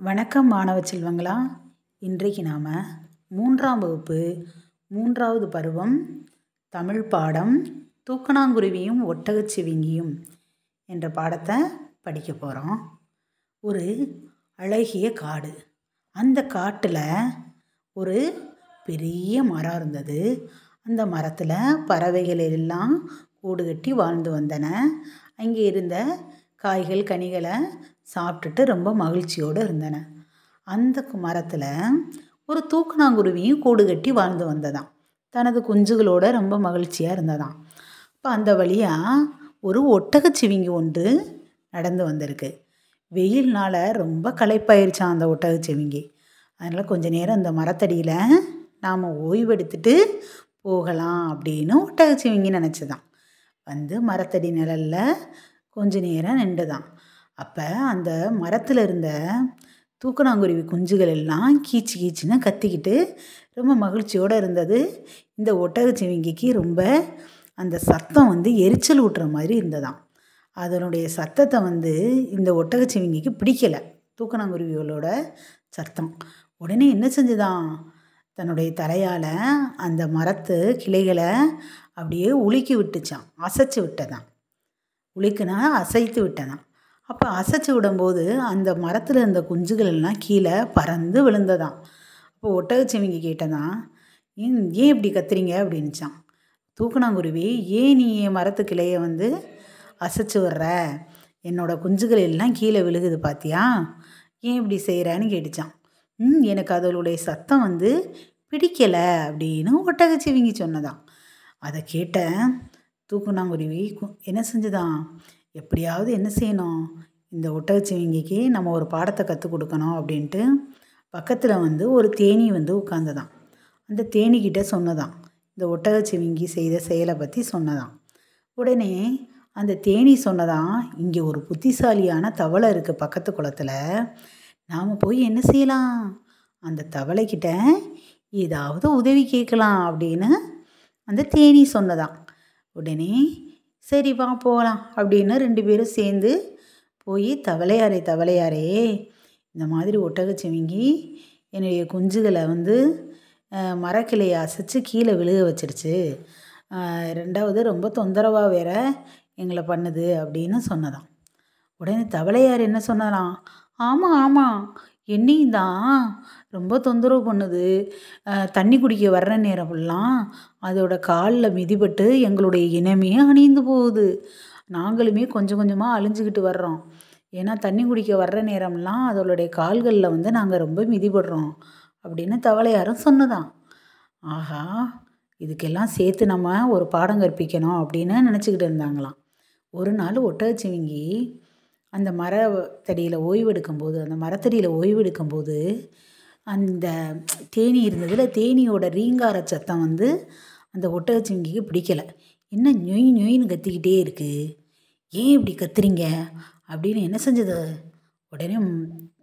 வணக்கம் மாணவ செல்வங்களா. இன்றைக்கு நாம் மூன்றாம் வகுப்பு மூன்றாவது பருவம் தமிழ் பாடம் தூக்கணாங்குருவியும் ஒட்டகச்சிவிங்கியும் என்ற பாடத்தை படிக்க போகிறோம் ஒரு அழகிய காடு. அந்த காட்டில் ஒரு பெரிய மரம் இருந்தது. அந்த மரத்தில் பறவைகள் எல்லாம் கூடு கட்டி வாழ்ந்து வந்தன. அங்கே இருந்த காய்கள் கனிகளை சாப்பிட்டுட்டு ரொம்ப மகிழ்ச்சியோடு இருந்தன. அந்த மரத்தில் ஒரு தூக்கணாங்குருவியும் கூடு கட்டி வாழ்ந்து வந்ததாம். தனது குஞ்சுகளோட ரொம்ப மகிழ்ச்சியாக இருந்ததாம். இப்போ அந்த வழியாக ஒரு ஒட்டகச்சிவிங்கி ஒன்று நடந்து வந்திருக்கு. வெயில்னால் ரொம்ப களைப்பாயிருச்சான் அந்த ஒட்டகச்சிவிங்கி அதனால் கொஞ்ச நேரம் அந்த மரத்தடியில் நாம் ஓய்வெடுத்துட்டு போகலாம் அப்படின்னு ஒட்டகச்சிவிங்கி நினச்சிதான் வந்து மரத்தடி நிழலில் கொஞ்ச நேரம் நின்றுதான் அப்போ அந்த மரத்தில் இருந்த தூக்கணாங்குருவி குஞ்சுகள் எல்லாம் கீச்சு கீச்சுன்னு கத்திக்கிட்டு ரொம்ப மகிழ்ச்சியோடு இருந்தது. இந்த ஒட்டகச்சிவிங்கிக்கு ரொம்ப அந்த சத்தம் வந்து எரிச்சல் ஊட்டுற மாதிரி இருந்ததாம். அதனுடைய சத்தத்தை வந்து இந்த ஒட்டகச்சிவிங்கிக்கு பிடிக்கலை. தூக்கணாங்குருவிகளோட சத்தம். உடனே என்ன செஞ்சுதான்? தன்னுடைய தலையால் அந்த மரத்து கிளைகளை அப்படியே உலுக்கி விட்டுச்சான் அசைச்சு விட்டதான் உலுக்குனா அசைத்து விட்டதான் அப்போ அசைச்சு விடும்போது அந்த மரத்தில் இருந்த குஞ்சுகள் எல்லாம் கீழே பறந்து விழுந்ததாம். அப்போ ஒட்டகச்சிவிங்க கேட்டதான் ஏன் ஏன் இப்படி கத்துறீங்க? அப்படின்ச்சான் தூக்கணாங்குருவி ஏன் நீ என் மரத்து கிளையை வந்து அசைச்சு வர்ற என்னோடய குஞ்சுகள் எல்லாம் கீழே விழுகுது பார்த்தியா ஏன் இப்படி செய்கிறேன்னு கேட்டுச்சான் ம் எனக்கு அதனுடைய சத்தம் வந்து பிடிக்கலை அப்படின்னு ஒட்டகச்சிவிங்கி சொன்னதான் அதை கேட்ட தூக்குனாங்குருவி என்ன செஞ்சுதான் எப்படியாவது என்ன செய்யணும்? இந்த ஒட்டகச்சிவிங்கிக்கு நம்ம ஒரு பாடத்தை கற்றுக் கொடுக்கணும் அப்படின்ட்டு பக்கத்தில் வந்து ஒரு தேனி வந்து உட்காந்துதான் அந்த தேனிக்கிட்ட சொன்னதான் இந்த ஒட்டகச்சிவிங்கி செய்த செயலை பற்றி சொன்னதான் உடனே அந்த தேனி சொன்னதான் இங்கே ஒரு புத்திசாலியான தவளை இருக்குது பக்கத்து குளத்தில். நாம் போய் என்ன செய்யலாம்? அந்த தவளைக்கிட்ட ஏதாவது உதவி கேட்கலாம் அப்படின்னு அந்த தேனி சொன்னதான் உடனே சரி வா போகலாம் அப்படின்னு ரெண்டு பேரும் சேர்ந்து போய் தவளையாரே தவளையாரே இந்த மாதிரி ஒட்டகச்சிவிங்கி என்னுடைய குஞ்சுகளை வந்து மரக்கிளையை அசைச்சு கீழே விழுக வச்சிருச்சு. ரெண்டாவது ரொம்ப தொந்தரவாக வேற எங்களை பண்ணுது அப்படின்னு சொன்னதான் உடனே தவளையார் என்ன சொன்னாராம் ஆமாம் ஆமாம் என்னையும் தான் ரொம்ப தொந்தரவு பண்ணுது. தண்ணி குடிக்க வர்ற நேரமெல்லாம் அதோட காலில் மிதிப்பட்டு எங்களுடைய இனமே அணிந்து போகுது. நாங்களுமே கொஞ்சம் கொஞ்சமாக அழிஞ்சிக்கிட்டு வர்றோம். ஏன்னா தண்ணி குடிக்க வர்ற நேரம்லாம் அதோடைய கால்களில் வந்து நாங்கள் ரொம்ப மிதிப்படுறோம் அப்படின்னு தவளையாரும் சொன்னதான் ஆஹா இதுக்கெல்லாம் சேர்த்து நம்ம ஒரு பாடம் கற்பிக்கணும் அப்படின்னு நினச்சிக்கிட்டு இருந்தாங்களாம். ஒரு நாள் ஒட்டகச்சிவிங்கி அந்த மரத்தடியில் ஓய்வெடுக்கும்போது அந்த மரத்தடியில் ஓய்வெடுக்கும்போது அந்த தேனி இருந்ததில் தேனியோட ரீங்கார சத்தம் வந்து அந்த ஒட்டகச்சிவிங்கிக்கு பிடிக்கலை. என்ன நொய் நொயின்னு கத்திக்கிட்டே இருக்குது ஏன் இப்படி கத்துறீங்க? அப்படின்னு என்ன செஞ்சது? உடனே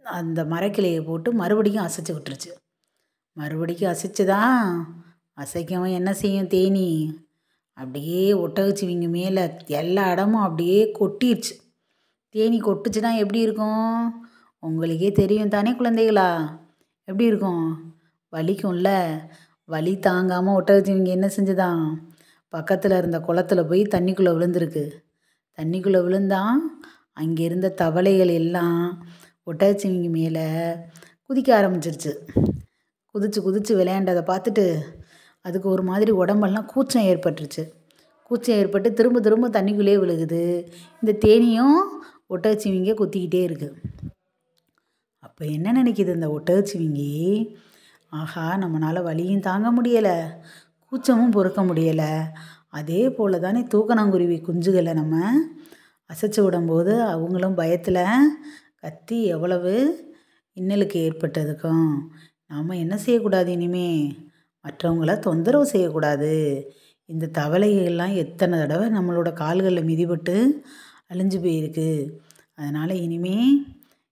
அந்த மரக்கிளையை போட்டு மறுபடியும் அசைச்சு விட்டுருச்சு. மறுபடிக்கும் அசைச்சுதான் அசைக்கவும் என்ன செய்யும் தேனி? அப்படியே ஒட்டகச்சிவிங்க மேலே எல்லா இடமும் அப்படியே கொட்டிருச்சு. தேனி கொட்டுச்சுன்னா எப்படி இருக்கும்? உங்களுக்கே தெரியும் தானே குழந்தைகளா? எப்படி இருக்கும்? வலிக்கும்ல. வலி தாங்காமல் ஒட்டகச்சிவிங்க என்ன செஞ்சுதான்? பக்கத்தில் இருந்த குளத்துல போய் தண்ணிக்குள்ளே விழுந்திருக்கு. தண்ணிக்குள்ளே விழுந்தான் அங்கே இருந்த தவளைகள் எல்லாம் ஒட்டகச்சிவிங்கி மேலே குதிக்க ஆரம்பிச்சிருச்சு. குதிச்சு குதிச்சு விளையாண்டதை பார்த்துட்டு அதுக்கு ஒரு மாதிரி உடம்பெல்லாம் கூச்சம் ஏற்பட்டுருச்சு. கூச்சம் ஏற்பட்டு திரும்ப திரும்ப தண்ணிக்குள்ளேயே விழுகுது. இந்த தேனியும் ஒட்டகச்சிவிங்க குத்திக்கிட்டே இருக்குது அப்போ என்ன நினைக்கிது இந்த ஒட்டகச்சிவிங்கி ஆஹா நம்மளால் வலியும் தாங்க முடியலை கூச்சமும் பொறுக்க முடியலை. அதே போல் தானே தூக்கணாங்குருவி குஞ்சுகளை நம்ம அசைச்சு விடும்போது அவங்களும் பயத்தில் கத்தி எவ்வளவு இன்னலுக்கு ஏற்பட்டதுக்கும்? நாம் என்ன செய்யக்கூடாது இனிமே? மற்றவங்கள தொந்தரவு செய்யக்கூடாது. இந்த தவளைகள்லாம் எத்தனை தடவை நம்மளோட கால்களில் மிதிப்பட்டு அழிஞ்சு போயிருக்கு. அதனால் இனிமே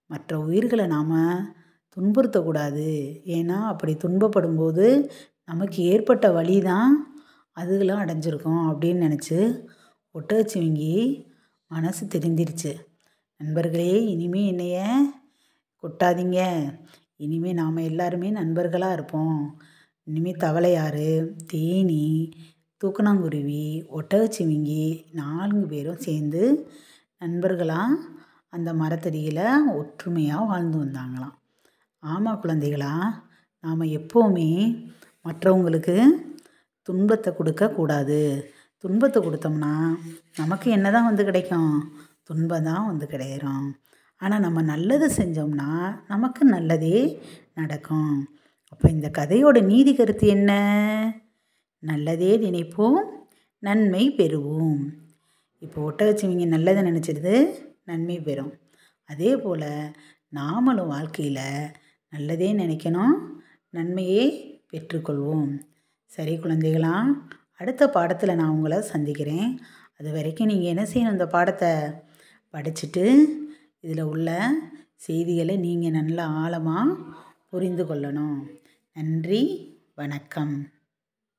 மற்ற உயிர்களை நாம் துன்புறுத்தக்கூடாது. ஏன்னா அப்படி துன்பப்படும்போது நமக்கு ஏற்பட்ட வழி தான் அதுகளும் அடைஞ்சிருக்கோம் அப்படின்னு நினச்சி ஒட்டகச்சிவிங்கி மனசு தெரிஞ்சிருச்சு நண்பர்களே இனிமே என்னைய கொட்டாதீங்க. இனிமேல் நாம் எல்லாருமே நண்பர்களாக இருப்போம். இனிமேல் தவளையாறு தேனி. தூக்கணாங்குருவி ஒட்டகச்சிவிங்கி நான்கு பேரும் சேர்ந்து நண்பர்களாக அந்த மரத்தடியில் ஒற்றுமையாக வாழ்ந்து வந்தாங்களாம். ஆமாம் குழந்தைகளா நாம் எப்போவுமே மற்றவங்களுக்கு துன்பத்தை கொடுக்கக்கூடாது துன்பத்தை கொடுத்தோம்னா நமக்கு என்ன தான் வந்து கிடைக்கும்? துன்பம் தான் வந்து கிடையிறோம். ஆனால் நம்ம நல்லது செஞ்சோம்னா நமக்கு நல்லதே நடக்கும். அப்போ இந்த கதையோட நீதி கருத்து என்ன? நல்லதே நினைப்போம் நன்மை பெறுவோம். இப்போ ஒட்டகச்சிவிங்க நல்லதை நினச்சிடுது நன்மை பெறும். அதே போல் நாமளும் வாழ்க்கையில் நல்லதே நினைக்கணும் நன்மையே பெற்றுக்கொள்வோம். சரி குழந்தைகளா அடுத்த பாடத்தில் நான் உங்களை சந்திக்கிறேன். அது வரைக்கும் நீங்கள் என்ன செய்யணும் இந்த பாடத்தை படிச்சுட்டு இதில் உள்ள செய்திகளை நீங்கள் நல்லா ஆழமாக புரிந்து கொள்ளணும். நன்றி வணக்கம்.